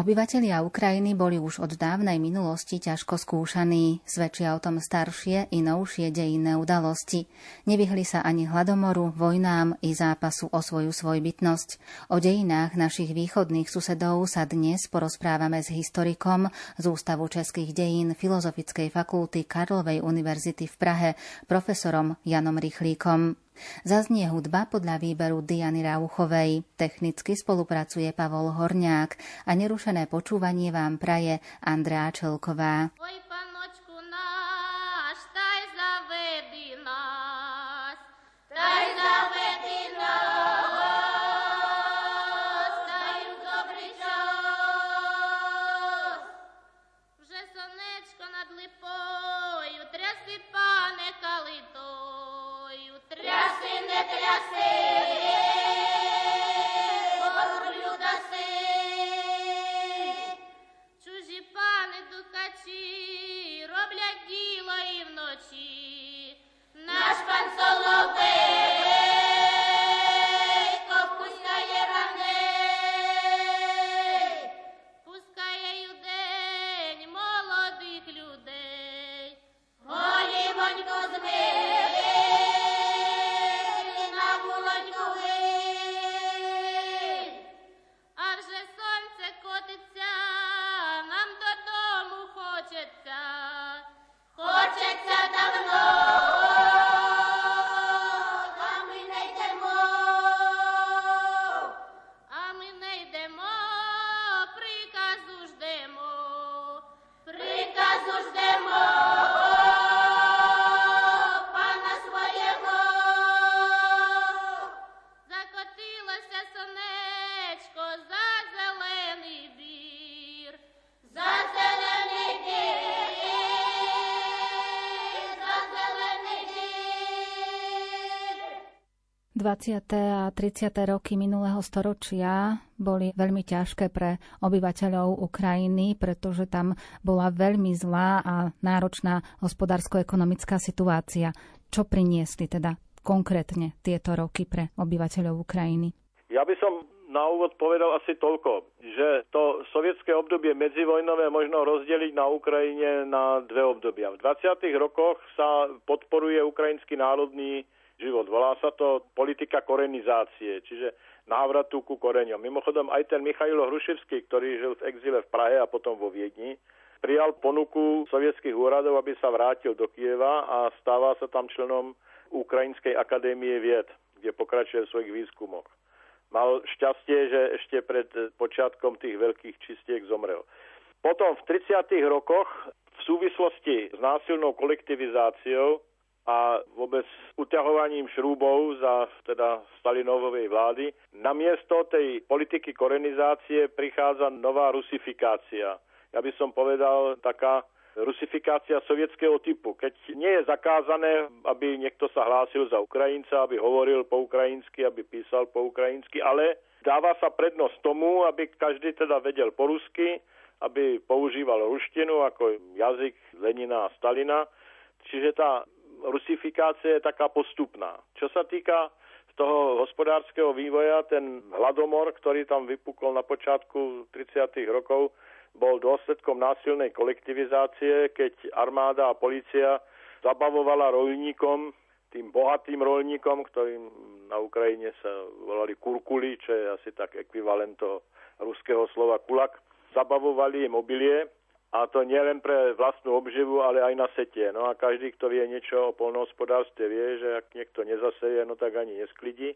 Obyvatelia Ukrajiny boli už od dávnej minulosti ťažko skúšaní, svedčia o tom staršie i novšie dejinné udalosti. Nevyhli sa ani hladomoru, vojnám i zápasu o svoju svojbytnosť. O dejinách našich východných susedov sa dnes porozprávame s historikom z Ústavu českých dejín Filozofickej fakulty Karlovej univerzity v Prahe, profesorom Janom Rychlíkom. Zaznie hudba podľa výberu Diany Rauchovej. Technicky spolupracuje Pavol Horňák a nerušené počúvanie vám praje Andrea Čelková. Oj, a 30. roky minulého storočia boli veľmi ťažké pre obyvateľov Ukrajiny, pretože tam bola veľmi zlá a náročná hospodársko-ekonomická situácia. Čo priniesli teda konkrétne tieto roky pre obyvateľov Ukrajiny? Ja by som na úvod povedal asi toľko, že to sovietské obdobie medzivojnové možno rozdeliť na Ukrajine na dve obdobia. V 20. rokoch sa podporuje ukrajinský národný život. Volá sa to politika korenizácie, čiže návratu ku koreňom. Mimochodom aj ten Michailo Hruševský, ktorý žil v exile v Prahe a potom vo Viedni, prijal ponuku sovietských úradov, aby sa vrátil do Kieva a stáva sa tam členom Ukrajinskej akadémie vied, kde pokračuje v svojich výskumoch. Mal šťastie, že ešte pred počiatkom tých veľkých čistiek zomrel. Potom v 30. rokoch v súvislosti s násilnou kolektivizáciou a vôbec uťahovaním šrúbov za teda Stalinovej vlády. Namiesto tej politiky korenizácie prichádza nová rusifikácia. Ja by som povedal taká rusifikácia sovietského typu. Keď nie je zakázané, aby niekto sa hlásil za Ukrajinca, aby hovoril po ukrajinsky, aby písal po ukrajinsky, ale dáva sa prednosť tomu, aby každý teda vedel po rusky, aby používal ruštinu ako jazyk Lenina a Stalina. Čiže tá rusifikácia je taká postupná. Čo sa týka toho hospodárskeho vývoja, ten hladomor, ktorý tam vypukol na počiatku 30. rokov, bol dôsledkom násilnej kolektivizácie, keď armáda a policia zabavovala rolníkom, tým bohatým rolníkom, ktorým na Ukrajine sa volali kurkuli, čo je asi tak ekvivalent ruského slova kulak, zabavovali im a to nie len pre vlastnú obživu, ale aj na setie. No a každý, kto vie niečo o polnohospodárstve, vie, že ak niekto nezaseje, no tak ani nesklidí.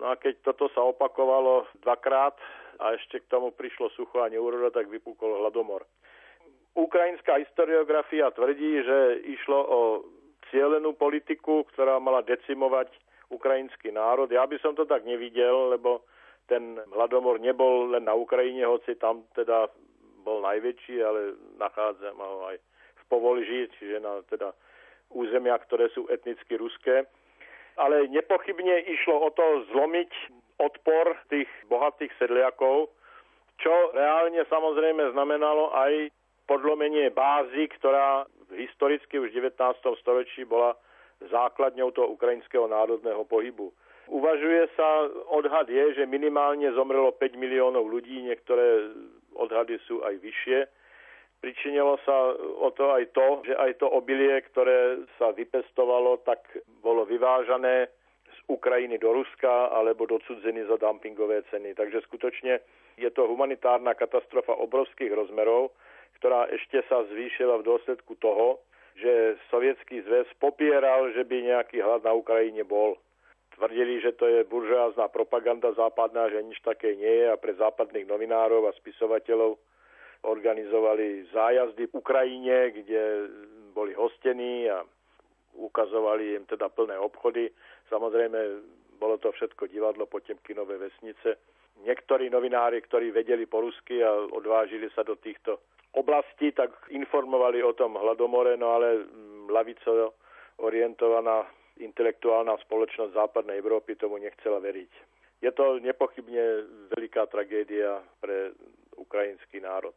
No a keď toto sa opakovalo dvakrát a ešte k tomu prišlo sucho a neúroda, tak vypukol hladomor. Ukrajinská historiografia tvrdí, že išlo o cielenú politiku, ktorá mala decimovať ukrajinský národ. Ja by som to tak nevidel, lebo ten hladomor nebol len na Ukrajine, hoci tam teda bol najväčší, ale nachádza ho aj v Povolži, čiže na teda územia, ktoré sú etnicky ruské. Ale nepochybne išlo o to zlomiť odpor tých bohatých sedliakov, čo reálne samozrejme znamenalo aj podlomenie bázy, ktorá historicky už v 19. storočí bola základňou toho ukrajinského národného pohybu. Uvažuje sa, odhad je, že minimálne zomrelo 5 miliónov ľudí, niektoré odhady sú aj vyššie. Pričinilo sa o to aj to, že aj to obilie, ktoré sa vypestovalo, tak bolo vyvážané z Ukrajiny do Ruska alebo do cudziny za dumpingové ceny. Takže skutočne je to humanitárna katastrofa obrovských rozmerov, ktorá ešte sa zvýšila v dôsledku toho, že Sovietský zväz popieral, že by nejaký hlad na Ukrajine bol. Tvrdili, že to je buržoázna propaganda západná, že nič také nie je a pre západných novinárov a spisovateľov organizovali zájazdy v Ukrajine, kde boli hostení a ukazovali im teda plné obchody. Samozrejme, bolo to všetko divadlo Potemkinové vesnice. Niektorí novinári, ktorí vedeli po rusky a odvážili sa do týchto oblastí, tak informovali o tom hladomore, no ale lavico orientovaná intelektuálna spoločnosť západnej Európy tomu nechcela veriť. Je to nepochybne veľká tragédia pre ukrajinský národ.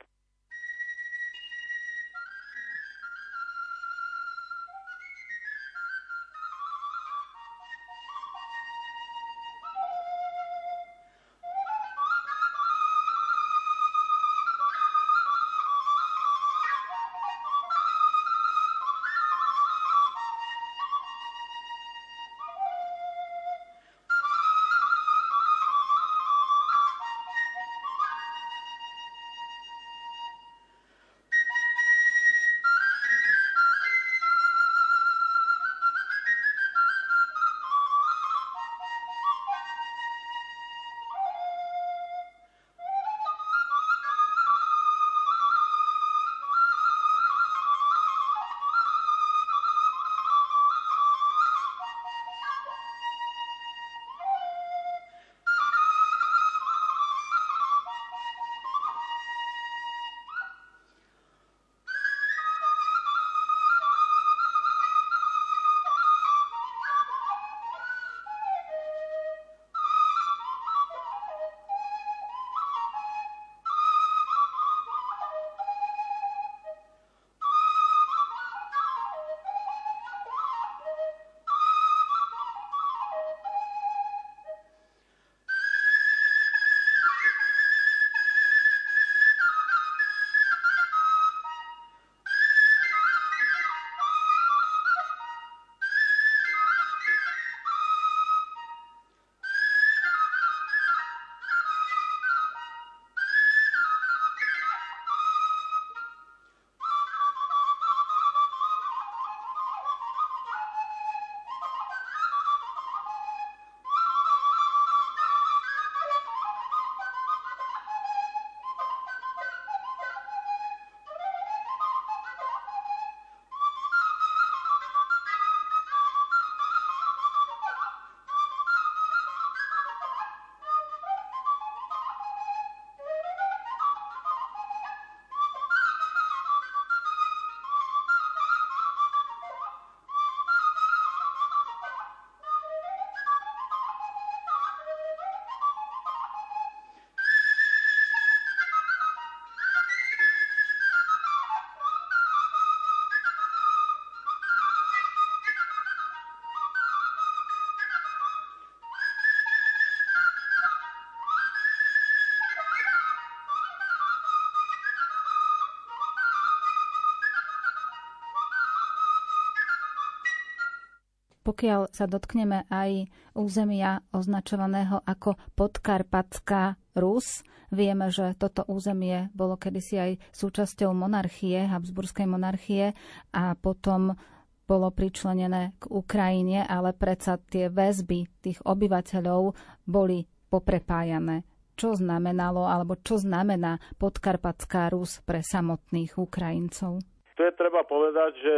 Pokiaľ sa dotkneme aj územia označovaného ako Podkarpatská Rus, vieme, že toto územie bolo kedysi aj súčasťou monarchie, Habsburskej monarchie a potom bolo pričlenené k Ukrajine, ale predsa tie väzby tých obyvateľov boli poprepájané. Čo znamenalo, alebo čo znamená podkarpatská Rus pre samotných Ukrajincov? To je treba povedať, že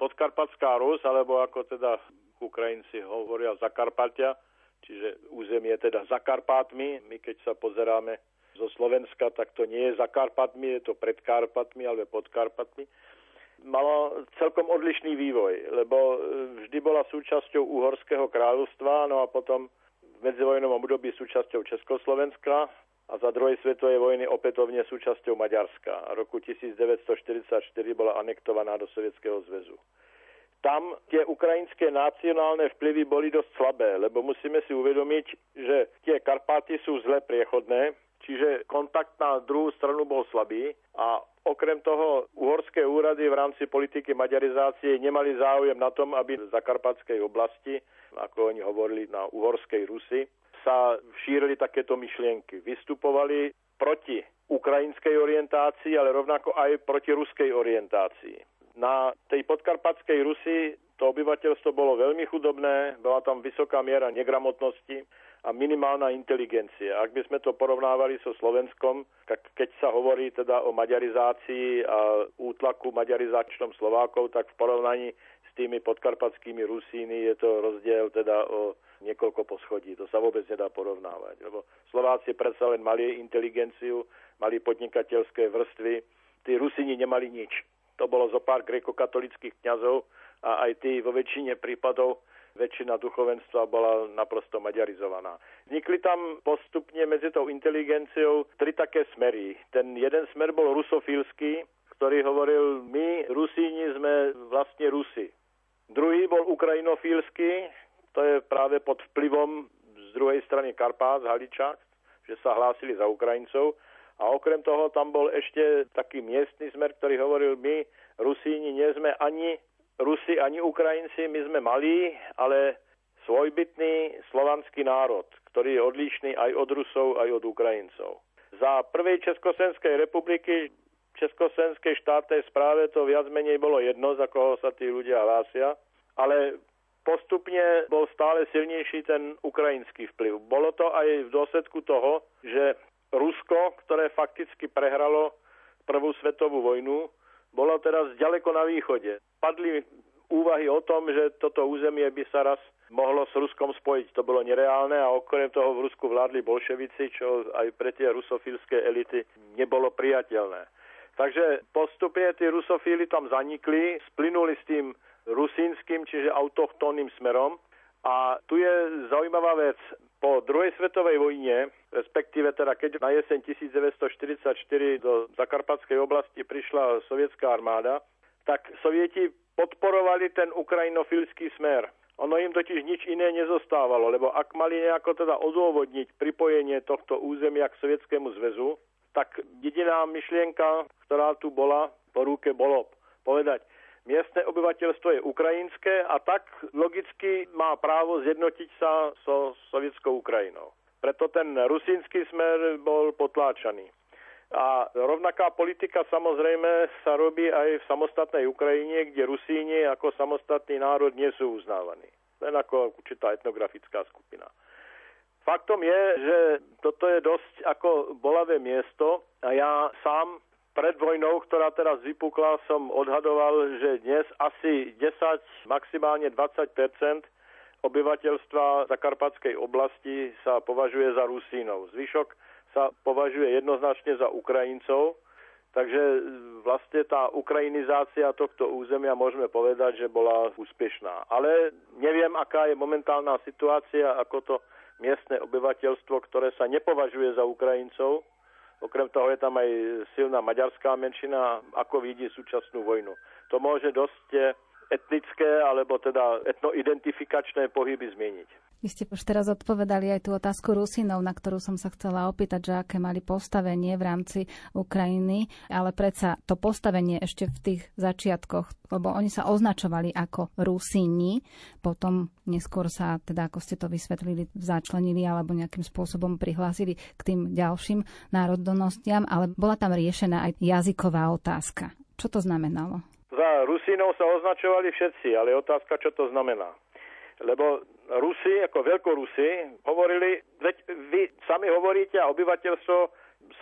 Podkarpatská Rus, alebo ako teda Ukrajinci hovoria Zakarpatia, čiže územie teda za Karpátmi. My keď sa pozeráme zo Slovenska, tak to nie je za Karpatmi, je to pred Karpatmi, ale pod Karpatmi. Malo celkom odlišný vývoj, lebo e, vždy bola súčasťou Uhorského kráľovstva, no a potom v medzivojnovom období súčasťou Československa a za druhej svetovej vojny opätovne súčasťou Maďarska. Roku 1944 bola anektovaná do Sovietskeho zväzu tam tie ukrajinské nacionálne vplyvy boli dosť slabé, lebo musíme si uvedomiť, že tie Karpaty sú zle priechodné, čiže kontakt na druhú stranu bol slabý a Okrem toho uhorské úrady v rámci politiky maďarizácie nemali záujem na tom, aby v zakarpatskej oblasti, ako oni hovorili na uhorskej Rusy, sa šírili takéto myšlienky. Vystupovali proti ukrajinskej orientácii, ale rovnako aj proti ruskej orientácii. Na tej podkarpatskej Rusi to obyvateľstvo bolo veľmi chudobné, bola tam vysoká miera negramotnosti, a minimálna inteligencia. Ak by sme to porovnávali so Slovenskom, tak keď sa hovorí teda o maďarizácii a útlaku maďarizačnom Slovákov, tak v porovnaní tými podkarpatskými Rusíny je to rozdiel teda o niekoľko poschodí. To sa vôbec nedá porovnávať, lebo Slováci predsa len mali inteligenciu, mali podnikateľské vrstvy, tí Rusíni nemali nič. To bolo zo pár grekokatolických kňazov a aj tí vo väčšine prípadov väčšina duchovenstva bola naprosto maďarizovaná. Vznikli tam postupne medzi tou inteligenciou tri také smery. Ten jeden smer bol rusofilský, ktorý hovoril, my Rusíni sme vlastne Rusi. Druhý bol ukrajinofílsky, to je práve pod vplyvom z druhej strany Karpát, Haličák, že sa hlásili za Ukrajincov. A okrem toho tam bol ešte taký miestny smer, ktorý hovoril, my Rusíni nie sme ani Rusi ani Ukrajinci, my sme malí, ale svojbytný slovanský národ, ktorý je odlišný aj od Rusov, aj od Ukrajincov. Za prvej Československej republiky Československej štátnej správe to viac menej bolo jedno, za koho sa tí ľudia hlásia, ale postupne bol stále silnejší ten ukrajinský vplyv. Bolo to aj v dôsledku toho, že Rusko, ktoré fakticky prehralo prvú svetovú vojnu, bolo teraz ďaleko na východe. Padli úvahy o tom, že toto územie by sa raz mohlo s Ruskom spojiť. To bolo nereálne a okrem toho v Rusku vládli bolševici, čo aj pre tie rusofilské elity nebolo priateľné. Takže postupne tí rusofíli tam zanikli, splynuli s tým rusínskym, čiže autochtónnym smerom. A tu je zaujímavá vec. Po druhej svetovej vojne, respektíve teda keď na jeseň 1944 do Zakarpatskej oblasti prišla sovietská armáda, tak sovieti podporovali ten ukrajinofilský smer. Ono im totiž nič iné nezostávalo, lebo ak mali nejako teda odôvodniť pripojenie tohto územia k Sovietskému zväzu, tak jediná myšlienka, ktorá tu bola po ruke, bolo povedať, miestne obyvateľstvo je ukrajinské a tak logicky má právo zjednotiť sa so sovietskou Ukrajinou. Preto ten rusínsky smer bol potláčaný. A rovnaká politika samozrejme sa robí aj v samostatnej Ukrajine, kde Rusíni ako samostatný národ nie sú uznávaní. Len ako určitá etnografická skupina. Faktom je, že toto je dosť ako bolavé miesto a ja sám pred vojnou, ktorá teraz vypukla, som odhadoval, že dnes asi 10, maximálne 20% obyvateľstva Zakarpatskej oblasti sa považuje za Rusínov. Zvyšok sa považuje jednoznačne za Ukrajincov, takže vlastne tá ukrajinizácia tohto územia môžeme povedať, že bola úspešná. Ale neviem, aká je momentálna situácia, ako to miestne obyvateľstvo, ktoré sa nepovažuje za Ukrajincov, Okrem toho je tam aj silná maďarská menšina, ako vidí súčasnú vojnu. To môže dosť etnické alebo teda etnoidentifikačné pohyby zmieniť. Vy ste už teraz odpovedali aj tú otázku Rusinov, na ktorú som sa chcela opýtať, že aké mali postavenie v rámci Ukrajiny, ale predsa to postavenie ešte v tých začiatkoch, lebo oni sa označovali ako Rusíni, potom neskôr sa, teda ako ste to vysvetlili, začlenili alebo nejakým spôsobom prihlásili k tým ďalším národnostiam, ale bola tam riešená aj jazyková otázka. Čo to znamenalo? Za Rusínov sa označovali všetci, ale otázka, čo to znamená. Lebo Rusi, ako veľkorusi, hovorili, veď vy sami hovoríte a obyvateľstvo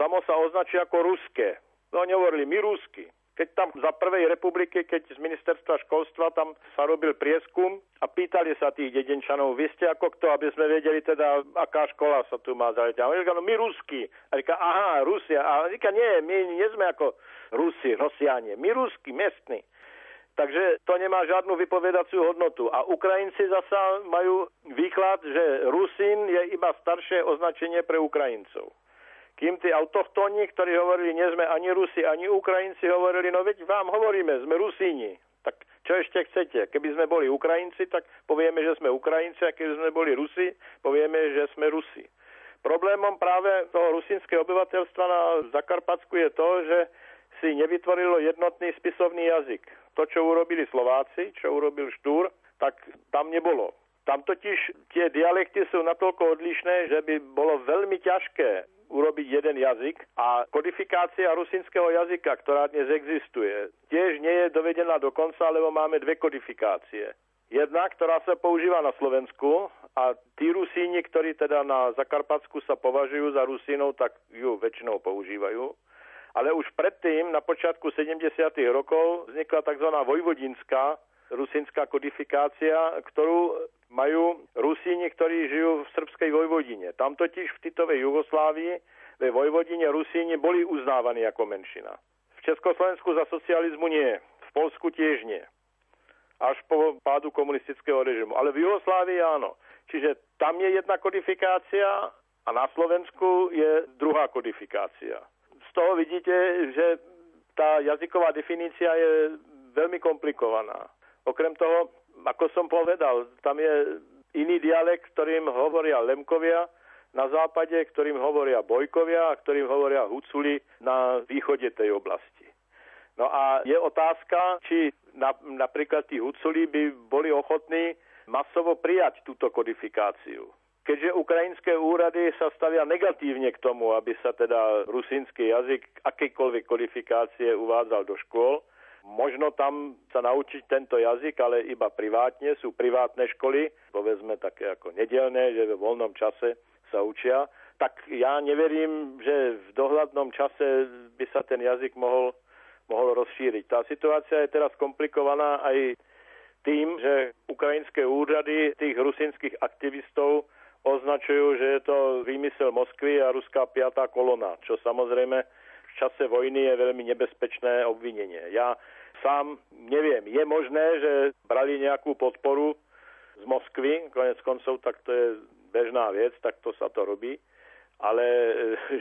samo sa označí ako ruské. No oni hovorili, my rusky. Keď tam za prvej republiky, keď z ministerstva školstva tam sa robil prieskum a pýtali sa tých dedenčanov, vy ste ako kto, aby sme vedeli teda, aká škola sa tu má zaleť. A oni no my rusky. A říká, aha, Rusia. A říká, nie, my nie sme ako Rusi, Rosianie, my rusky, mestní. Takže to nemá žiadnu vypovedaciu hodnotu. A Ukrajinci zasa majú výklad, že Rusín je iba staršie označenie pre Ukrajincov. Kým tí autochtóni, ktorí hovorili, nie sme ani Rusi, ani Ukrajinci, hovorili, no veď vám hovoríme, sme Rusíni. Tak čo ešte chcete? Keby sme boli Ukrajinci, tak povieme, že sme Ukrajinci, a keby sme boli Rusi, povieme, že sme Rusi. Problémom práve toho rusínského obyvateľstva na Zakarpatsku je to, že si nevytvorilo jednotný spisovný jazyk. To, čo urobili Slováci, čo urobil Štúr, tak tam nebolo. Tam totiž tie dialekty sú natoľko odlišné, že by bolo veľmi ťažké urobiť jeden jazyk a kodifikácia rusínskeho jazyka, ktorá dnes existuje, tiež nie je dovedená do konca, lebo máme dve kodifikácie. Jedna, ktorá sa používa na Slovensku a tí Rusíni, ktorí teda na Zakarpatsku sa považujú za Rusínov, tak ju väčšinou používajú. Ale už predtým, na počiatku 70. rokov, vznikla tzv. vojvodinská rusínska kodifikácia, ktorú majú Rusíni, ktorí žijú v srbskej Vojvodine. Tam totiž v Titovej Jugoslávii ve Vojvodine Rusíni boli uznávaní ako menšina. V Československu za socializmu nie, v Polsku tiež nie. Až po pádu komunistického režimu. Ale v Jugoslávii áno. Čiže tam je jedna kodifikácia a na Slovensku je druhá kodifikácia. Z toho vidíte, že tá jazyková definícia je veľmi komplikovaná. Okrem toho, ako som povedal, tam je iný dialekt, ktorým hovoria Lemkovia na západe, ktorým hovoria Bojkovia a ktorým hovoria Huculi na východe tej oblasti. No a je otázka, či na, napríklad tí Huculi by boli ochotní masovo prijať túto kodifikáciu. Keďže ukrajinské úrady sa stavia negatívne k tomu, aby sa teda rusínsky jazyk akejkoľvek kodifikácie uvádzal do škôl, Možno tam sa naučiť tento jazyk, ale iba privátne. Sú privátne školy, povedzme také ako nedelné, že v voľnom čase sa učia. Tak ja neverím, že v dohľadnom čase by sa ten jazyk mohol, mohol rozšíriť. Tá situácia je teraz komplikovaná aj tým, že ukrajinské úrady tých rusinských aktivistov označujú, že je to výmysel Moskvy a ruská piatá kolona, čo samozrejme v čase vojny je veľmi nebezpečné obvinenie. Ja sám neviem. Je možné, že brali nejakú podporu z Moskvy, konec koncov, tak to je bežná vec, tak to sa to robí. Ale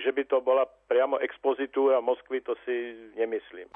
že by to bola priamo expozitúra Moskvy, to si nemyslím.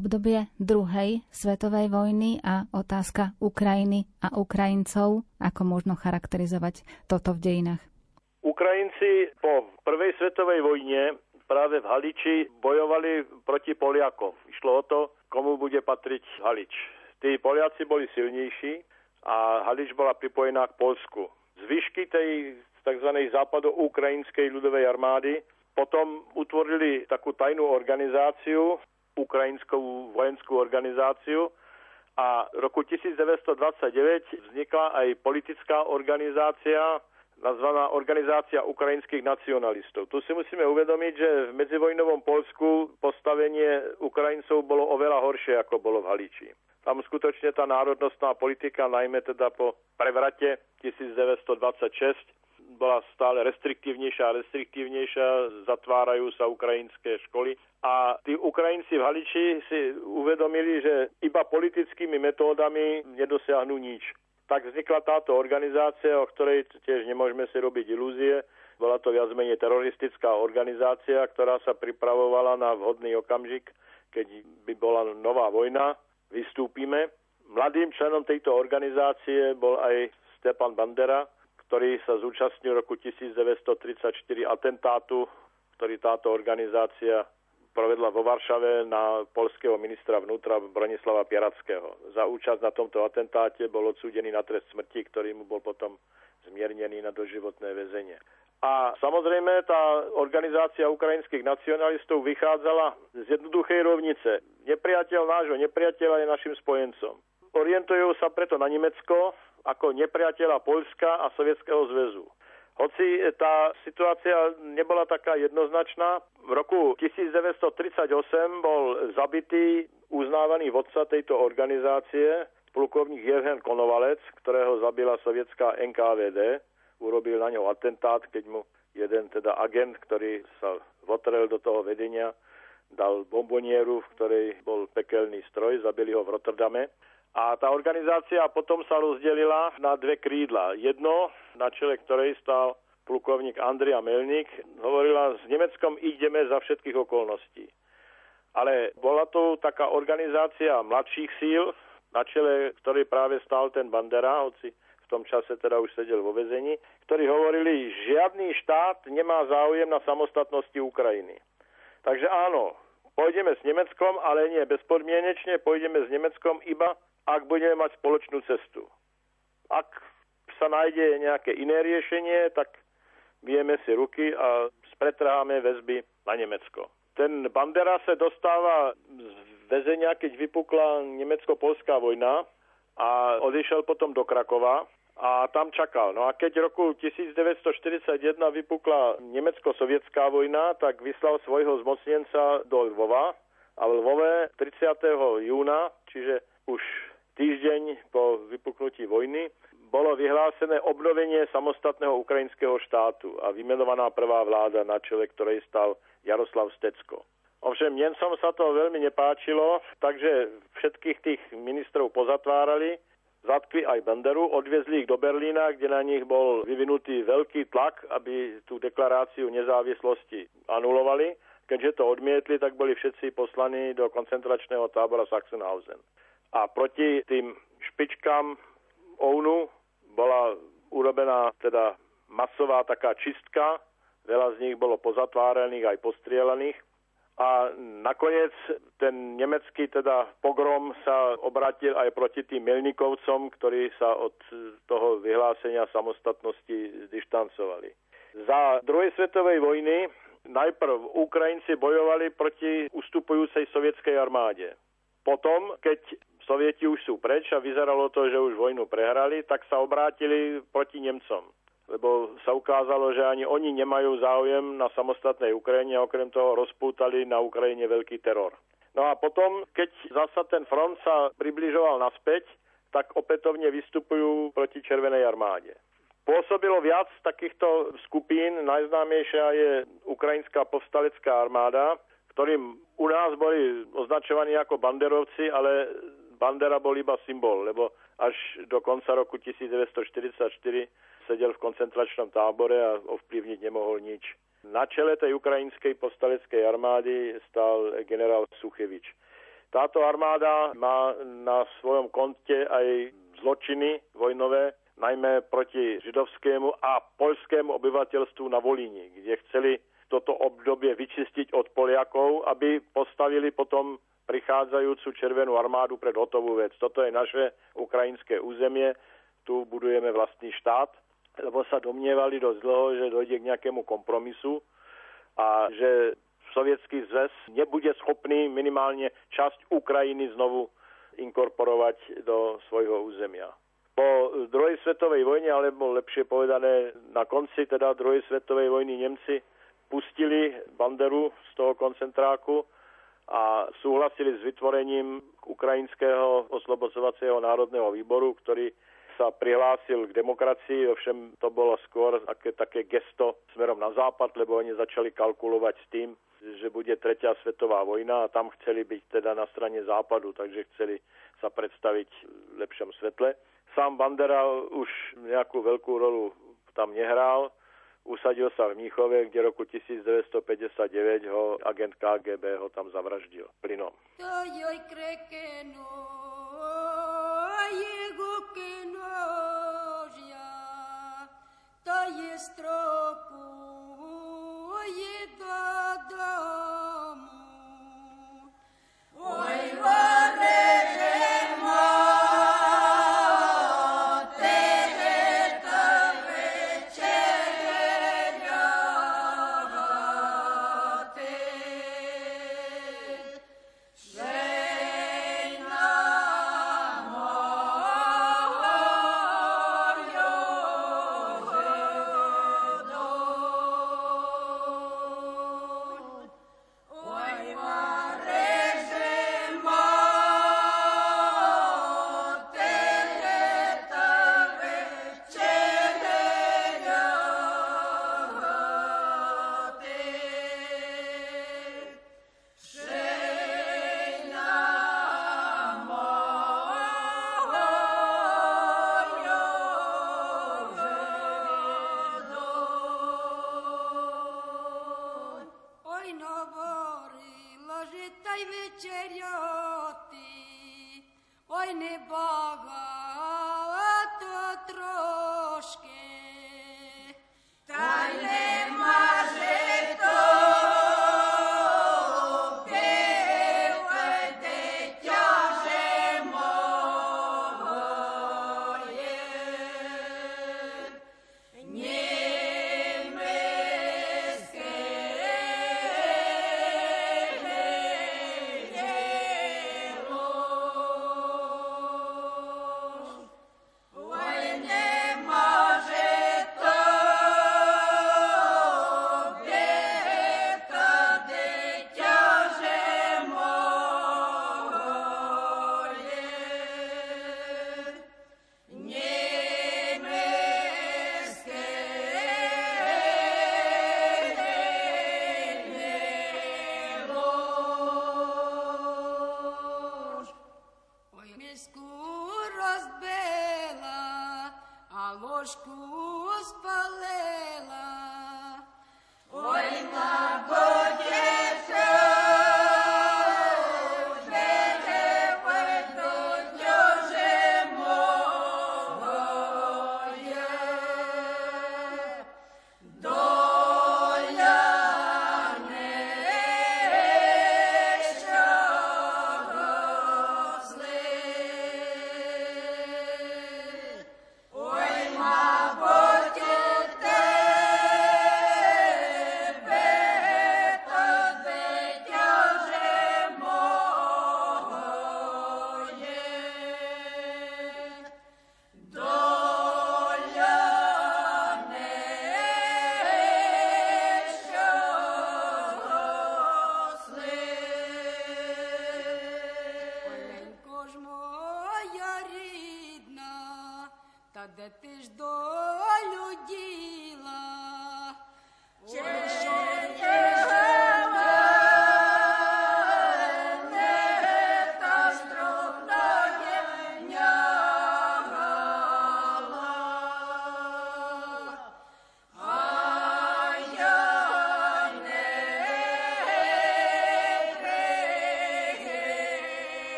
Obdobie druhej svetovej vojny a otázka Ukrajiny a Ukrajincov, ako možno charakterizovať toto v dejinách? Ukrajinci po prvej svetovej vojne práve v Haliči bojovali proti Poliakom. Išlo o to, komu bude patriť Halič. Tí Poliaci boli silnejší a Halič bola pripojená k Polsku. Zvyšky tej tzv. západo-ukrajinskej ľudovej armády potom utvorili takú tajnú organizáciu, ukrajinskú vojenskú organizáciu a roku 1929 vznikla aj politická organizácia nazvaná Organizácia ukrajinských nacionalistov. Tu si musíme uvedomiť, že v medzivojnovom Polsku postavenie Ukrajincov bolo oveľa horšie, ako bolo v Haliči. Tam skutočne tá národnostná politika, najmä teda po prevrate 1926, bola stále restriktívnejšia a restriktívnejšia, zatvárajú sa ukrajinské školy. A tí Ukrajinci v Haliči si uvedomili, že iba politickými metódami nedosiahnu nič tak vznikla táto organizácia, o ktorej tiež nemôžeme si robiť ilúzie. Bola to viac menej teroristická organizácia, ktorá sa pripravovala na vhodný okamžik, keď by bola nová vojna. Vystúpime. Mladým členom tejto organizácie bol aj Stepan Bandera, ktorý sa zúčastnil roku 1934 atentátu, ktorý táto organizácia provedla vo Varšave na polského ministra vnútra Bronislava Pierackého. Za účasť na tomto atentáte bol odsúdený na trest smrti, ktorý mu bol potom zmiernený na doživotné väzenie. A samozrejme tá organizácia ukrajinských nacionalistov vychádzala z jednoduchej rovnice. Nepriateľ nášho nepriateľa je našim spojencom. Orientujú sa preto na Nemecko ako nepriateľa Polska a Sovietskeho zväzu. Hoci tá situácia nebola taká jednoznačná, v roku 1938 bol zabitý uznávaný vodca tejto organizácie, plukovník Jevhen Konovalec, ktorého zabila sovietská NKVD. Urobil na ňo atentát, keď mu jeden teda agent, ktorý sa votrel do toho vedenia, dal bombonieru, v ktorej bol pekelný stroj, zabili ho v Rotterdame. A tá organizácia potom sa rozdelila na dve krídla. Jedno, na čele ktorej stál plukovník Andria Melník, hovorila, s Nemeckom ideme za všetkých okolností. Ale bola to taká organizácia mladších síl, na čele ktorej práve stál ten Bandera, hoci v tom čase teda už sedel vo vezení, ktorí hovorili, žiadny štát nemá záujem na samostatnosti Ukrajiny. Takže áno, pôjdeme s Nemeckom, ale nie bezpodmienečne, pôjdeme s Nemeckom iba ak budeme mať spoločnú cestu. Ak sa nájde nejaké iné riešenie, tak vieme si ruky a spretrháme väzby na Nemecko. Ten Bandera sa dostáva z väzenia, keď vypukla nemecko-polská vojna a odišiel potom do Krakova a tam čakal. No a keď roku 1941 vypukla nemecko-sovietská vojna, tak vyslal svojho zmocnenca do Lvova a v Lvove 30. júna, čiže už týždeň po vypuknutí vojny bolo vyhlásené obnovenie samostatného ukrajinského štátu a vymenovaná prvá vláda, na čele ktorej stal Jaroslav Stecko. Ovšem Nemcom sa to veľmi nepáčilo, takže všetkých tých ministrov pozatvárali, zatkli aj Banderu, odviezli ich do Berlína, kde na nich bol vyvinutý veľký tlak, aby tú deklaráciu nezávislosti anulovali. Keďže to odmietli, tak boli všetci poslaní do koncentračného tábora Sachsenhausen. A proti tým špičkám OUNu bola urobená teda masová taká čistka, veľa z nich bolo pozatváraných aj postrielaných. A nakoniec ten nemecký teda pogrom sa obratil aj proti tým Melnikovcom, ktorí sa od toho vyhlásenia samostatnosti dištancovali. Za druhej svetovej vojny najprv Ukrajinci bojovali proti ustupujúcej sovietskej armáde. Potom, keď Sovieti už sú preč a vyzeralo to, že už vojnu prehrali, tak sa obrátili proti Nemcom. Lebo sa ukázalo, že ani oni nemajú záujem na samostatnej Ukrajine a okrem toho rozpútali na Ukrajine veľký teror. No a potom, keď zasa ten front sa približoval naspäť, tak opätovne vystupujú proti Červenej armáde. Pôsobilo viac takýchto skupín, najznámejšia je Ukrajinská povstalecká armáda, ktorým u nás boli označovaní ako banderovci, ale Bandera bol iba symbol, lebo až do konca roku 1944 sedel v koncentračnom tábore a ovplyvniť nemohol nič. Na čele tej ukrajinskej postaleckej armády stal generál Suchevič. Táto armáda má na svojom konte aj zločiny vojnové, najmä proti židovskému a poľskému obyvateľstvu na Volíni, kde chceli toto obdobie vyčistiť od Poliakov, aby postavili potom prichádzajúcu Červenú armádu pred hotovú vec. Toto je naše ukrajinské územie, tu budujeme vlastný štát, lebo sa domnievali dosť dlho, že dojde k nejakému kompromisu a že Sovietský zväz nebude schopný minimálne časť Ukrajiny znovu inkorporovať do svojho územia. Po druhej svetovej vojne, alebo lepšie povedané na konci teda druhej svetovej vojny Nemci pustili Banderu z toho koncentráku a súhlasili s vytvorením Ukrajinského oslobozovacieho národného výboru, ktorý sa prihlásil k demokracii, ovšem to bolo skôr také, také gesto smerom na západ, lebo oni začali kalkulovať s tým, že bude tretia svetová vojna a tam chceli byť teda na strane západu, takže chceli sa predstaviť v lepšom svetle. Sám Bandera už nejakú veľkú rolu tam nehral, usadil sa v Mníchove, kde roku 1959 ho agent KGB ho tam zavraždil plynom. To je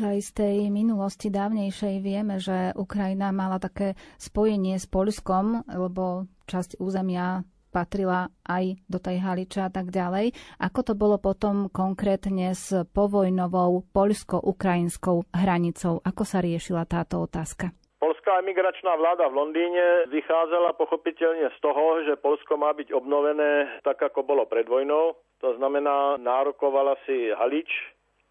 Už aj z tej minulosti dávnejšej vieme, že Ukrajina mala také spojenie s Polskom, lebo časť územia patrila aj do tej Haliča a tak ďalej. Ako to bolo potom konkrétne s povojnovou poľsko-ukrajinskou hranicou? Ako sa riešila táto otázka? Polská emigračná vláda v Londýne vychádzala pochopiteľne z toho, že Polsko má byť obnovené tak, ako bolo pred vojnou. To znamená, nárokovala si Halič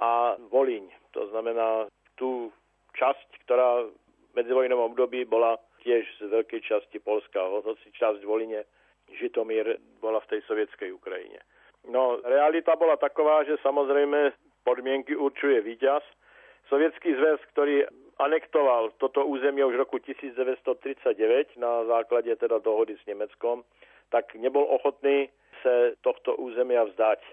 a Volíň. To znamená tú časť, ktorá v medzivojnovom období bola tiež z veľkej časti Polska, hoci časť Voline, Žitomír bola v tej sovietskej Ukrajine. No, realita bola taková, že samozrejme podmienky určuje víťaz. Sovietský zväz, ktorý anektoval toto územie už v roku 1939 na základe teda dohody s Nemeckom, tak nebol ochotný sa tohto územia vzdať.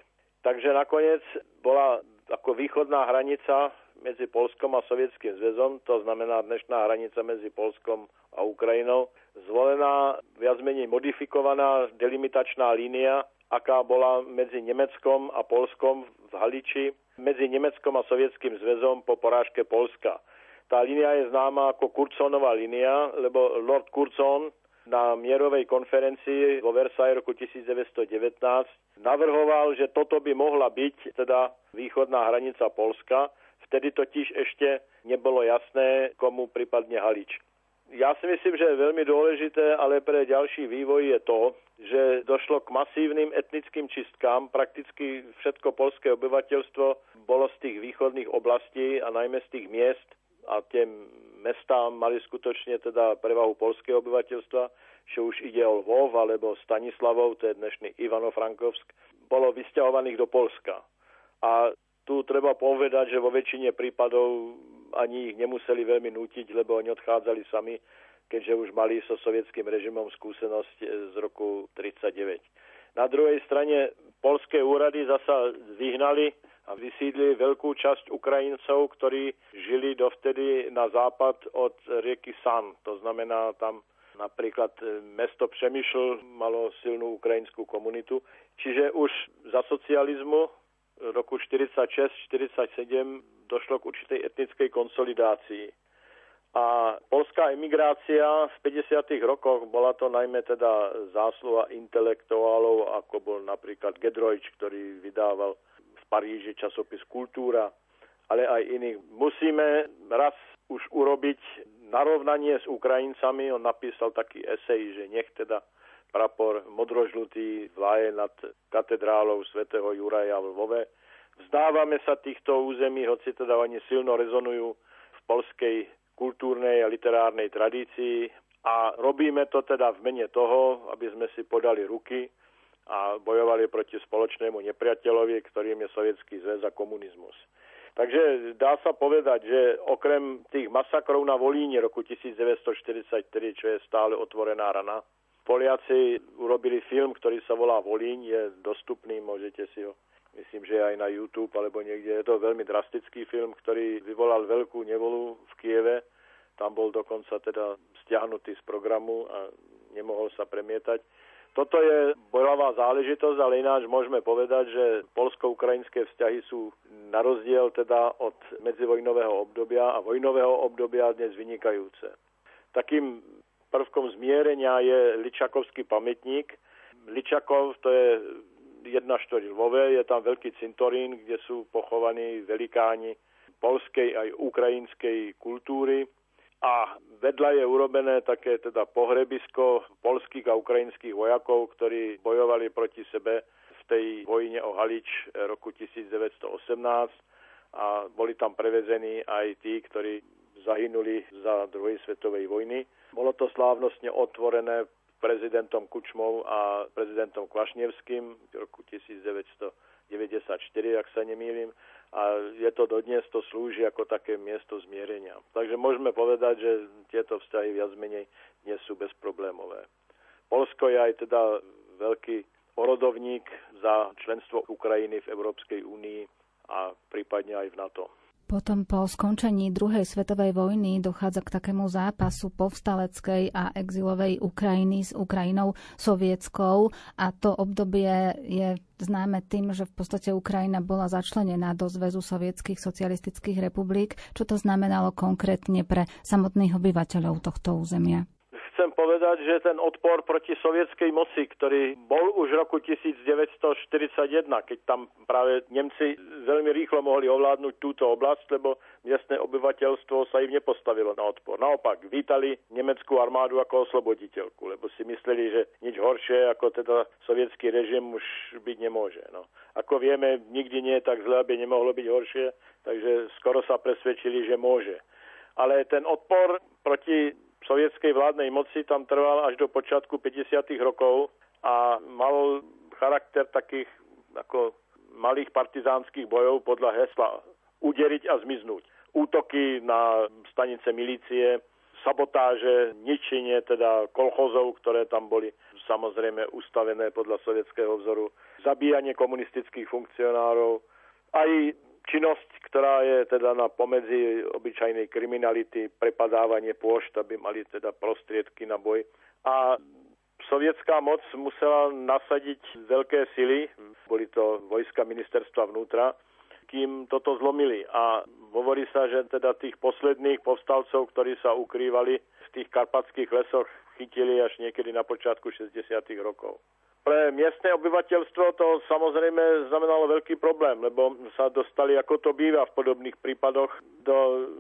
Takže nakoniec bola ako východná hranica medzi Polskom a Sovietským zväzom, to znamená dnešná hranica medzi Polskom a Ukrajinou, zvolená viac menej modifikovaná delimitačná línia, aká bola medzi Nemeckom a Polskom v Haliči, medzi Nemeckom a Sovietským zväzom po porážke Polska. Tá línia je známa ako Kurzonová línia, lebo Lord Kurzon na mierovej konferencii vo Versailles roku 1919 navrhoval, že toto by mohla byť teda východná hranica Polska. Vtedy totiž ešte nebolo jasné, komu prípadne Halič. Ja si myslím, že je veľmi dôležité, ale pre ďalší vývoj je to, že došlo k masívnym etnickým čistkám. Prakticky všetko polské obyvateľstvo bolo z tých východných oblastí a najmä z tých miest a tie mestá mali skutočne teda prevahu polského obyvateľstva, že už ide o Lvov alebo Stanislavov, to je dnešný Ivano-Frankovsk, bolo vysťahovaných do Polska. A tu treba povedať, že vo väčšine prípadov ani ich nemuseli veľmi nútiť, lebo oni odchádzali sami, keďže už mali so sovietským režimom skúsenosť z roku 1939. Na druhej strane polské úrady zasa vyhnali a vysídli veľkú časť Ukrajincov, ktorí žili dovtedy na západ od rieky San. To znamená tam napríklad e, mesto Přemýšl malo silnú ukrajinskú komunitu. Čiže už za socializmu roku 46-47 došlo k určitej etnickej konsolidácii. A polská emigrácia v 50. rokoch bola to najmä teda zásluha intelektuálov, ako bol napríklad Gedrojč, ktorý vydával Paríži časopis Kultúra, ale aj iných. Musíme raz už urobiť narovnanie s Ukrajincami. On napísal taký esej, že nech teda prapor modrožlutý vlaje nad katedrálou svätého Juraja v Lvove. Vzdávame sa týchto území, hoci teda oni silno rezonujú v polskej kultúrnej a literárnej tradícii a robíme to teda v mene toho, aby sme si podali ruky a bojovali proti spoločnému nepriateľovi, ktorým je Sovietský zväz a komunizmus. Takže dá sa povedať, že okrem tých masakrov na Volíne roku 1943, čo je stále otvorená rana, Poliaci urobili film, ktorý sa volá Volíň, je dostupný, môžete si ho, myslím, že aj na YouTube alebo niekde. Je to veľmi drastický film, ktorý vyvolal veľkú nevolu v Kieve. Tam bol dokonca teda stiahnutý z programu a nemohol sa premietať. Toto je bojová záležitosť, ale ináč môžeme povedať, že polsko-ukrajinské vzťahy sú na rozdiel teda od medzivojnového obdobia a vojnového obdobia dnes vynikajúce. Takým prvkom zmierenia je Ličakovský pamätník. Ličakov to je jedna štvrť Lvove, je tam veľký cintorín, kde sú pochovaní velikáni polskej aj ukrajinskej kultúry a vedľa je urobené také teda pohrebisko polských a ukrajinských vojakov, ktorí bojovali proti sebe v tej vojne o Halič roku 1918 a boli tam prevezení aj tí, ktorí zahynuli za druhej svetovej vojny. Bolo to slávnostne otvorené prezidentom Kučmou a prezidentom Kvašnevským v roku 1994, ak sa nemýlim a je to dodnes, to slúži ako také miesto zmierenia. Takže môžeme povedať, že tieto vzťahy viac menej nie sú bezproblémové. Polsko je aj teda veľký orodovník za členstvo Ukrajiny v Európskej únii a prípadne aj v NATO. Potom po skončení druhej svetovej vojny dochádza k takému zápasu povstaleckej a exilovej Ukrajiny s Ukrajinou sovietskou a to obdobie je známe tým, že v podstate Ukrajina bola začlenená do Zväzu sovietských socialistických republik. Čo to znamenalo konkrétne pre samotných obyvateľov tohto územia? Chcem povedať, že ten odpor proti sovietskej moci, ktorý bol už v roku 1941, keď tam práve Nemci veľmi rýchlo mohli ovládnuť túto oblasť, lebo miestne obyvateľstvo sa im nepostavilo na odpor. Naopak, vítali nemeckú armádu ako osloboditeľku, lebo si mysleli, že nič horšie ako teda sovietský režim už byť nemôže. No. Ako vieme, nikdy nie je tak zle, aby nemohlo byť horšie, takže skoro sa presvedčili, že môže. Ale ten odpor proti sovietskej vládnej moci tam trval až do počiatku 50. rokov a mal charakter takých ako malých partizánskych bojov podľa hesla uderiť a zmiznúť. Útoky na stanice milície, sabotáže, ničenie teda kolchozov, ktoré tam boli samozrejme ustavené podľa sovietského vzoru, zabíjanie komunistických funkcionárov, aj činnosť, ktorá je teda na pomedzi obyčajnej kriminality, prepadávanie pôšt, aby mali teda prostriedky na boj. A sovietská moc musela nasadiť veľké sily, boli to vojska ministerstva vnútra, kým toto zlomili. A hovorí sa, že teda tých posledných povstalcov, ktorí sa ukrývali v tých karpatských lesoch, chytili až niekedy na počiatku 60. rokov. Pre miestne obyvateľstvo to samozrejme znamenalo veľký problém, lebo sa dostali, ako to býva v podobných prípadoch, do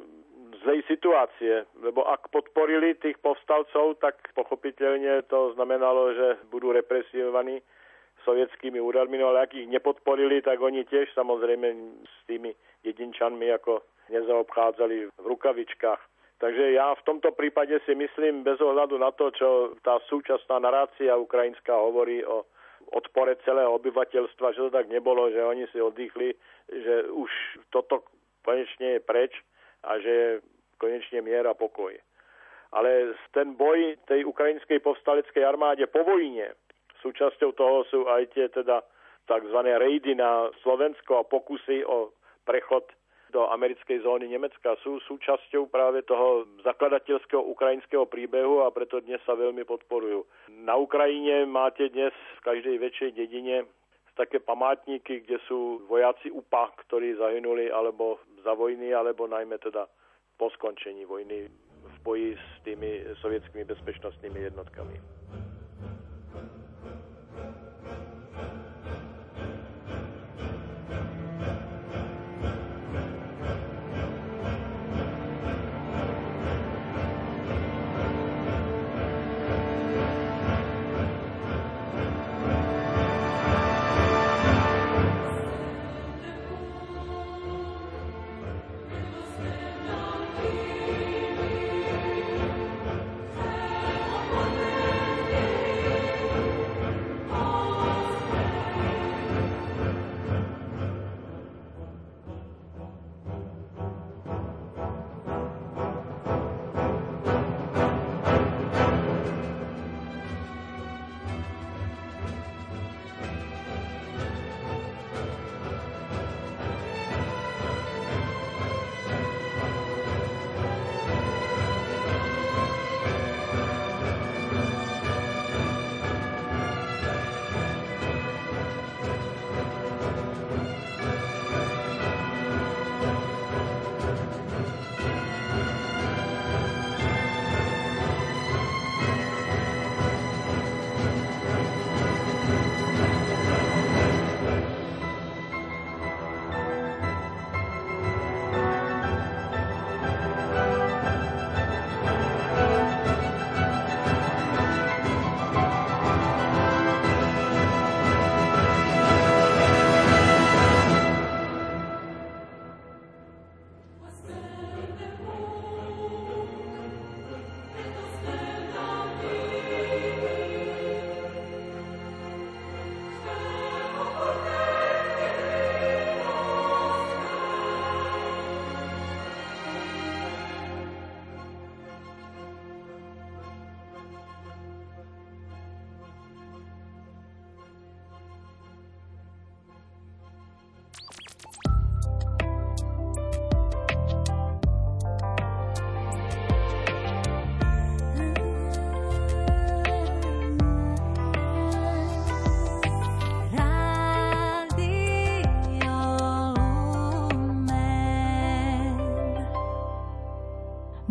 zlej situácie, lebo ak podporili tých povstalcov, tak pochopiteľne to znamenalo, že budú represívovaní sovietskými úradmi, no ale ak ich nepodporili, tak oni tiež samozrejme s tými jedinčanmi ako nezaobchádzali v rukavičkách. Takže ja v tomto prípade si myslím, bez ohľadu na to, čo tá súčasná narácia ukrajinská hovorí o odpore celého obyvateľstva, že to tak nebolo, že oni si oddychli, že už toto konečne je preč a že konečne mier a pokoj. Ale ten boj tej ukrajinskej povstaleckej armáde po vojne, súčasťou toho sú aj tie teda tzv. rejdy na Slovensko a pokusy o prechod do americkej zóny Nemecka sú súčasťou práve toho zakladateľského ukrajinského príbehu a preto dnes sa veľmi podporujú. Na Ukrajine máte dnes v každej väčšej dedine také památníky, kde sú vojaci UPA, ktorí zahynuli alebo za vojny, alebo najmä teda po skončení vojny v boji s tými sovietskými bezpečnostnými jednotkami.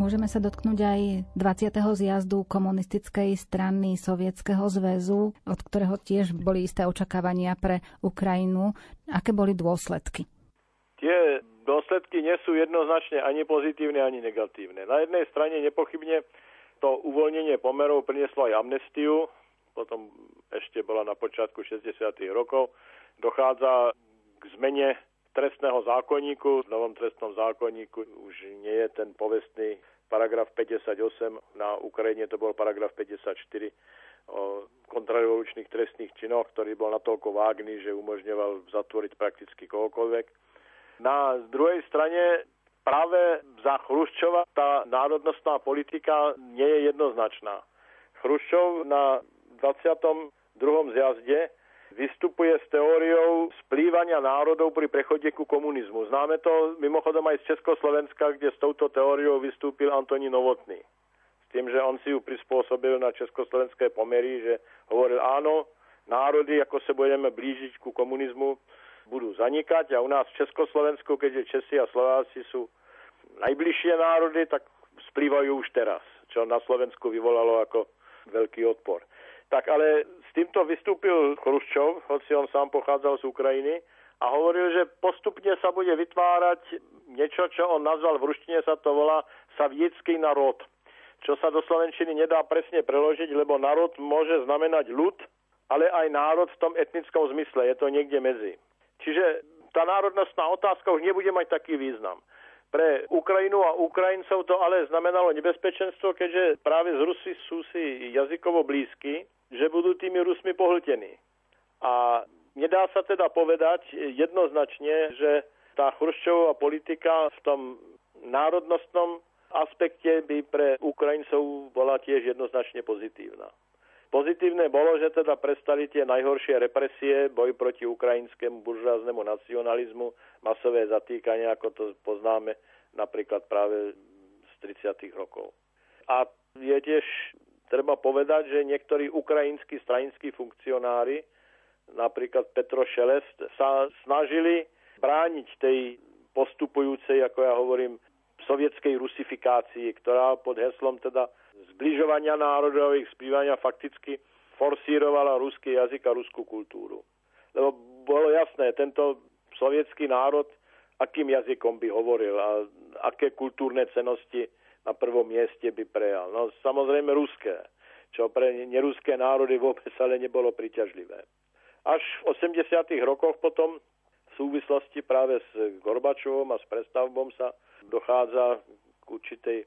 Môžeme sa dotknúť aj 20. zjazdu komunistickej strany Sovietskeho zväzu, od ktorého tiež boli isté očakávania pre Ukrajinu. Aké boli dôsledky? Tie dôsledky nie sú jednoznačne ani pozitívne, ani negatívne. Na jednej strane nepochybne to uvoľnenie pomerov prinieslo aj amnestiu, potom ešte bola na počiatku 60. rokov. Dochádza k zmene trestného zákonníku. V novom trestnom zákonníku už nie je ten povestný paragraf 58, na Ukrajine to bol paragraf 54 o kontrarevolučných trestných činoch, ktorý bol natoľko vágný, že umožňoval zatvoriť prakticky kohokoľvek. Na druhej strane práve za Chruščova tá národnostná politika nie je jednoznačná. Chruščov na 22. zjazde vystupuje s teóriou splývania národov pri prechode ku komunizmu. Známe to mimochodom aj z Československa, kde s touto teóriou vystúpil Antonín Novotný. S tým, že on si ju prispôsobil na československé pomery, že hovoril áno, národy, ako sa budeme blížiť ku komunizmu, budú zanikať a u nás v Československu, keďže Česi a Slováci sú najbližšie národy, tak splývajú už teraz, čo na Slovensku vyvolalo ako veľký odpor. Tak ale s týmto vystúpil Chruščov, hoci on sám pochádzal z Ukrajiny, a hovoril, že postupne sa bude vytvárať niečo, čo on nazval v ruštine sa to volá saviecký národ, čo sa do slovenčiny nedá presne preložiť, lebo národ môže znamenať ľud, ale aj národ v tom etnickom zmysle, je to niekde medzi. Čiže tá národnostná otázka už nebude mať taký význam. Pre Ukrajinu a Ukrajincov to ale znamenalo nebezpečenstvo, keďže práve z Rusy sú si jazykovo blízky že budú tými Rusmi pohltení. A nedá sa teda povedať jednoznačne, že tá Chruščová politika v tom národnostnom aspekte by pre Ukrajincov bola tiež jednoznačne pozitívna. Pozitívne bolo, že teda prestali tie najhoršie represie, boj proti ukrajinskému buržáznému nacionalizmu, masové zatýkania, ako to poznáme napríklad práve z 30. rokov. A je tiež treba povedať, že niektorí ukrajinskí stranickí funkcionári, napríklad Petro Šelest, sa snažili brániť tej postupujúcej, ako ja hovorím, sovietskej rusifikácii, ktorá pod heslom teda zbližovania národov, ich spívania fakticky forsírovala ruský jazyk a ruskú kultúru. Lebo bolo jasné, tento sovietský národ, akým jazykom by hovoril a aké kultúrne cenosti na prvom mieste by prejal. No samozrejme ruské, čo pre neruské národy vôbec ale nebolo priťažlivé. Až v 80. rokoch potom v súvislosti práve s Gorbačovom a s prestavbom sa dochádza k určitej,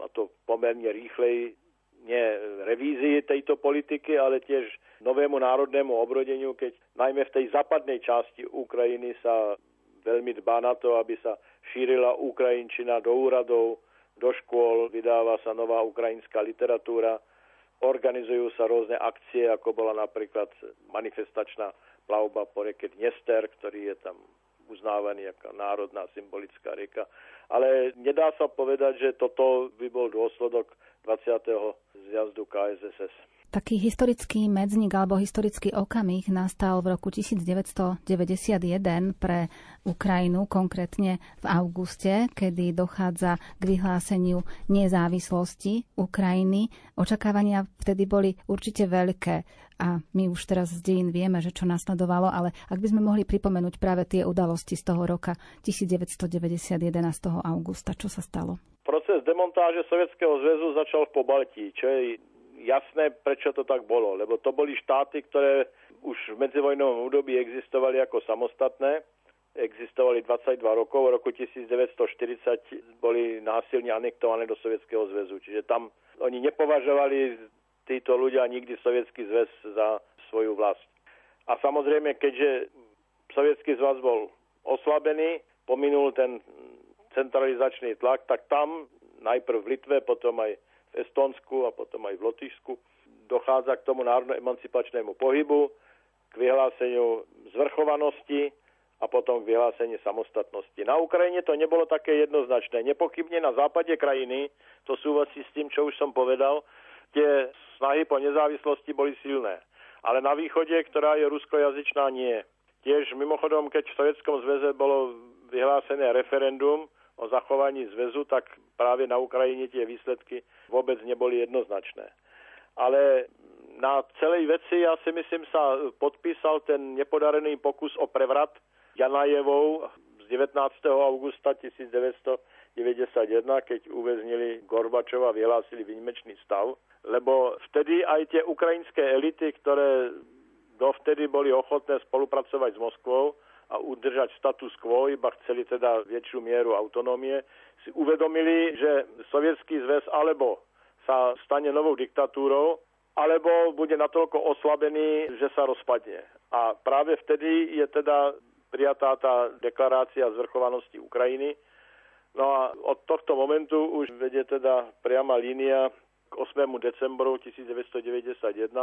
a to pomerne rýchlej, nie revízii tejto politiky, ale tiež novému národnému obrodeniu, keď najmä v tej západnej časti Ukrajiny sa veľmi dbá na to, aby sa šírila Ukrajinčina do úradov, do škôl, vydáva sa nová ukrajinská literatúra, organizujú sa rôzne akcie, ako bola napríklad manifestačná plavba po reke Dnester, ktorý je tam uznávaný ako národná symbolická rieka. Ale nedá sa povedať, že toto by bol dôsledok 20. zjazdu KSSS. Taký historický medzník alebo historický okamih nastal v roku 1991 pre Ukrajinu, konkrétne v auguste, kedy dochádza k vyhláseniu nezávislosti Ukrajiny. Očakávania vtedy boli určite veľké a my už teraz z dejín vieme, že čo nasledovalo, ale ak by sme mohli pripomenúť práve tie udalosti z toho roka 1991. augusta, čo sa stalo? Proces demontáže Sovietskeho zväzu začal v Pobaltí, čo je jasné, prečo to tak bolo, lebo to boli štáty, ktoré už v medzivojnovom údobí existovali ako samostatné, existovali 22 rokov, v roku 1940 boli násilne anektované do Sovietskeho zväzu. Čiže tam oni nepovažovali títo ľudia nikdy Sovietský zväz za svoju vlast. A samozrejme, keďže Sovietský zväz bol oslabený, pominul ten centralizačný tlak, tak tam najprv v Litve, potom aj Estonsku a potom aj v Lotyšsku. Dochádza k tomu národno-emancipačnému pohybu, k vyhláseniu zvrchovanosti a potom k vyhláseniu samostatnosti. Na Ukrajine to nebolo také jednoznačné. Nepochybne na západe krajiny, to súvisí s tým, čo už som povedal, tie snahy po nezávislosti boli silné. Ale na východe, ktorá je ruskojazyčná, nie. Tiež mimochodom, keď v Sovjetskom zväze bolo vyhlásené referendum o zachovaní zväzu, tak práve na Ukrajine tie výsledky vôbec neboli jednoznačné. Ale na celej veci, ja si myslím, sa podpísal ten nepodarený pokus o prevrat Janajevou z 19. augusta 1991, keď uväznili Gorbačova vyhlásili výnimečný stav, lebo vtedy aj tie ukrajinské elity, ktoré dovtedy boli ochotné spolupracovať s Moskvou, a udržať status quo, iba chceli teda väčšiu mieru autonómie, si uvedomili, že Sovietský zväz alebo sa stane novou diktatúrou, alebo bude natoľko oslabený, že sa rozpadne. A práve vtedy je teda prijatá tá deklarácia zvrchovanosti Ukrajiny. No a od tohto momentu už vedie teda priama línia k 8. decembru 1991,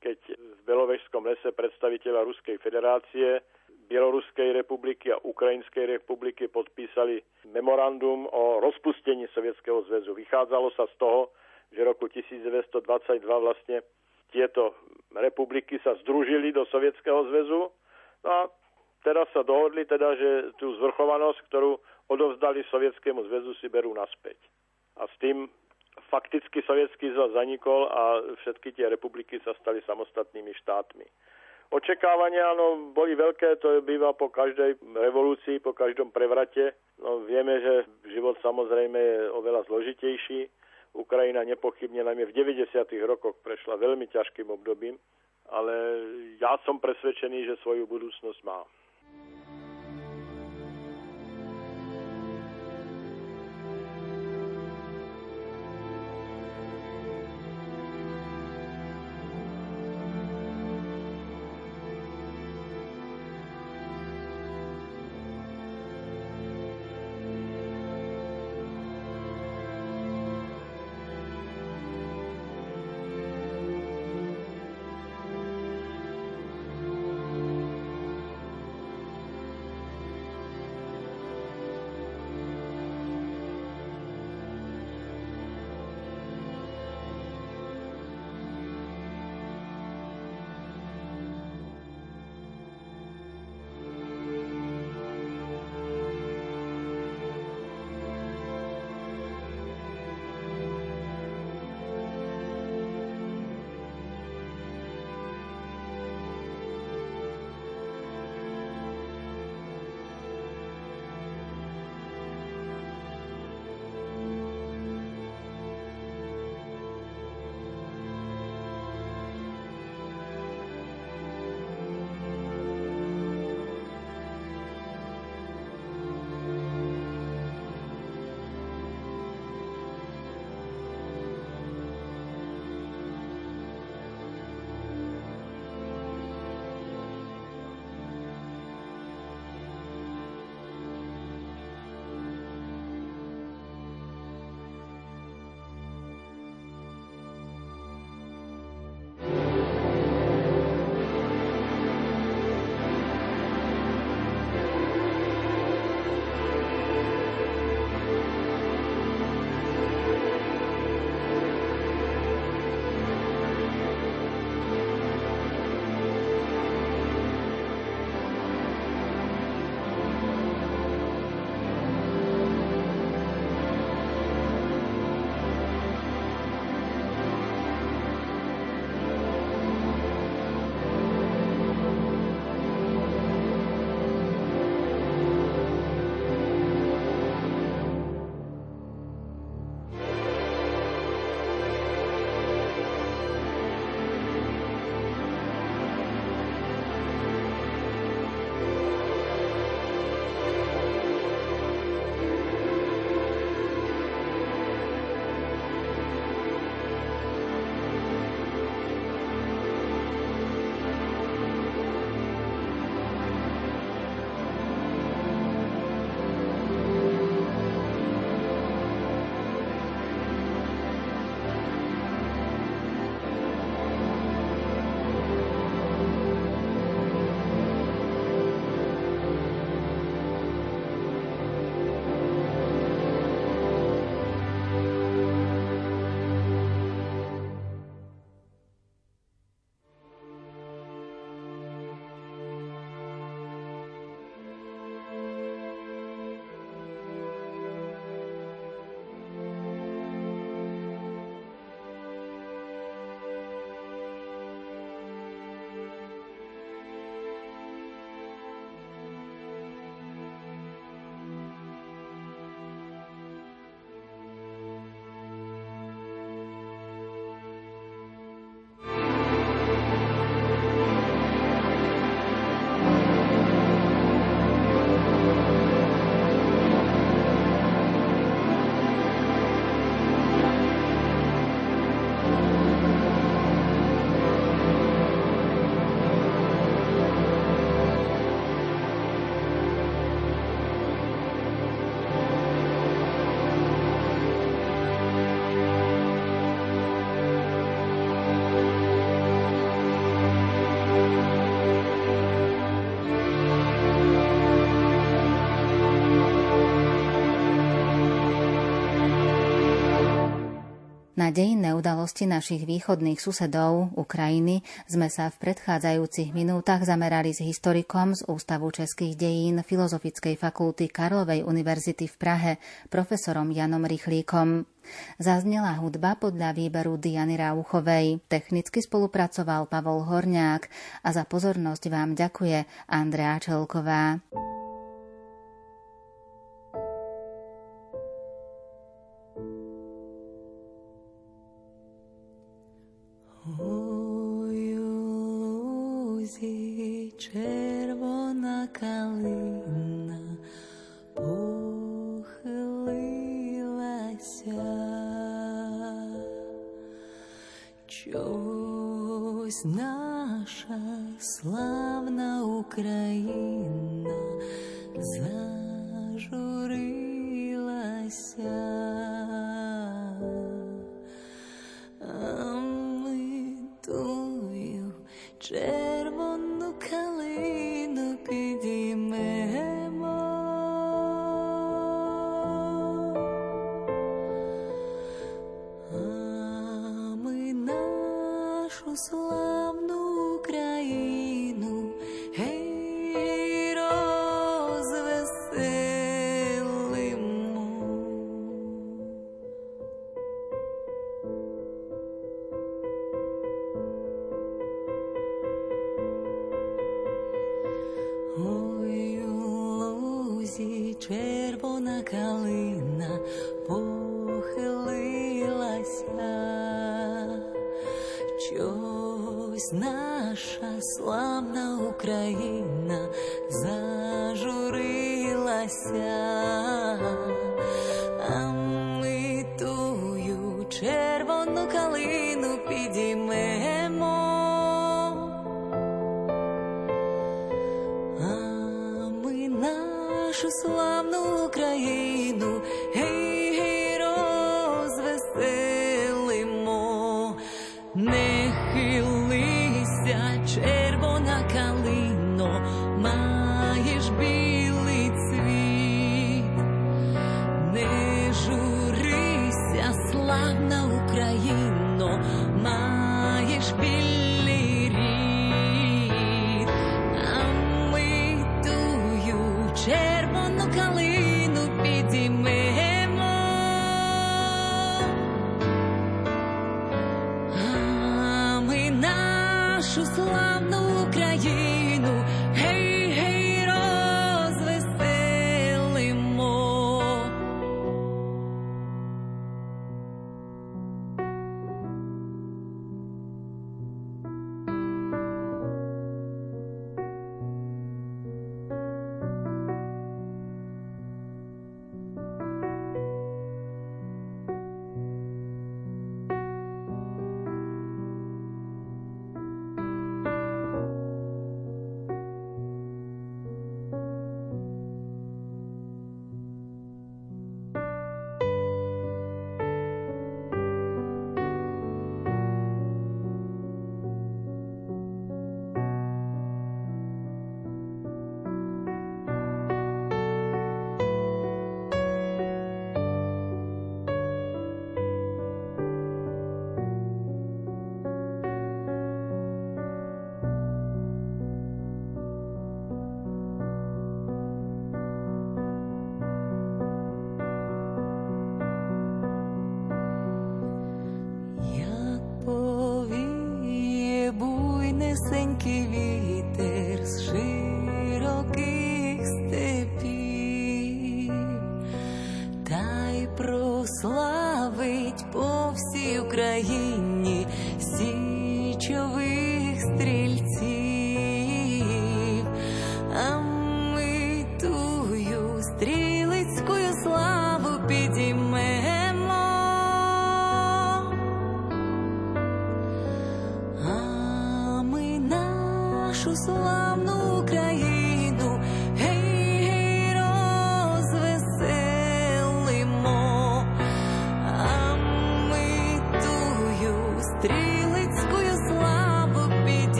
keď v Belovežskom lese predstaviteľa Ruskej federácie Bieloruskej republiky a Ukrajinskej republiky podpísali memorandum o rozpustení Sovietskeho zväzu. Vychádzalo sa z toho, že roku 1922 vlastne tieto republiky sa združili do Sovietskeho zväzu no a teraz sa dohodli teda, že tú zvrchovanosť, ktorú odovzdali Sovietskému zväzu, si berú naspäť. A s tým fakticky Sovietský zväz zanikol a všetky tie republiky sa stali samostatnými štátmi. Očakávania áno, boli veľké, to býva po každej revolúcii, po každom prevrate. No, vieme, že život samozrejme je oveľa zložitejší. Ukrajina nepochybne najmä v 90. rokoch prešla veľmi ťažkým obdobím, ale ja som presvedčený, že svoju budúcnosť má. Dejinné udalosti našich východných susedov, Ukrajiny, sme sa v predchádzajúcich minútach zamerali s historikom z Ústavu českých dejín Filozofickej fakulty Karlovej univerzity v Prahe, profesorom Janom Rychlíkom. Zaznela hudba podľa výberu Diany Rauchovej. Technicky spolupracoval Pavol Horňák a za pozornosť vám ďakuje Andrea Čelková. červona kalina pochylilася, Чось наша славна Україна зажурилася.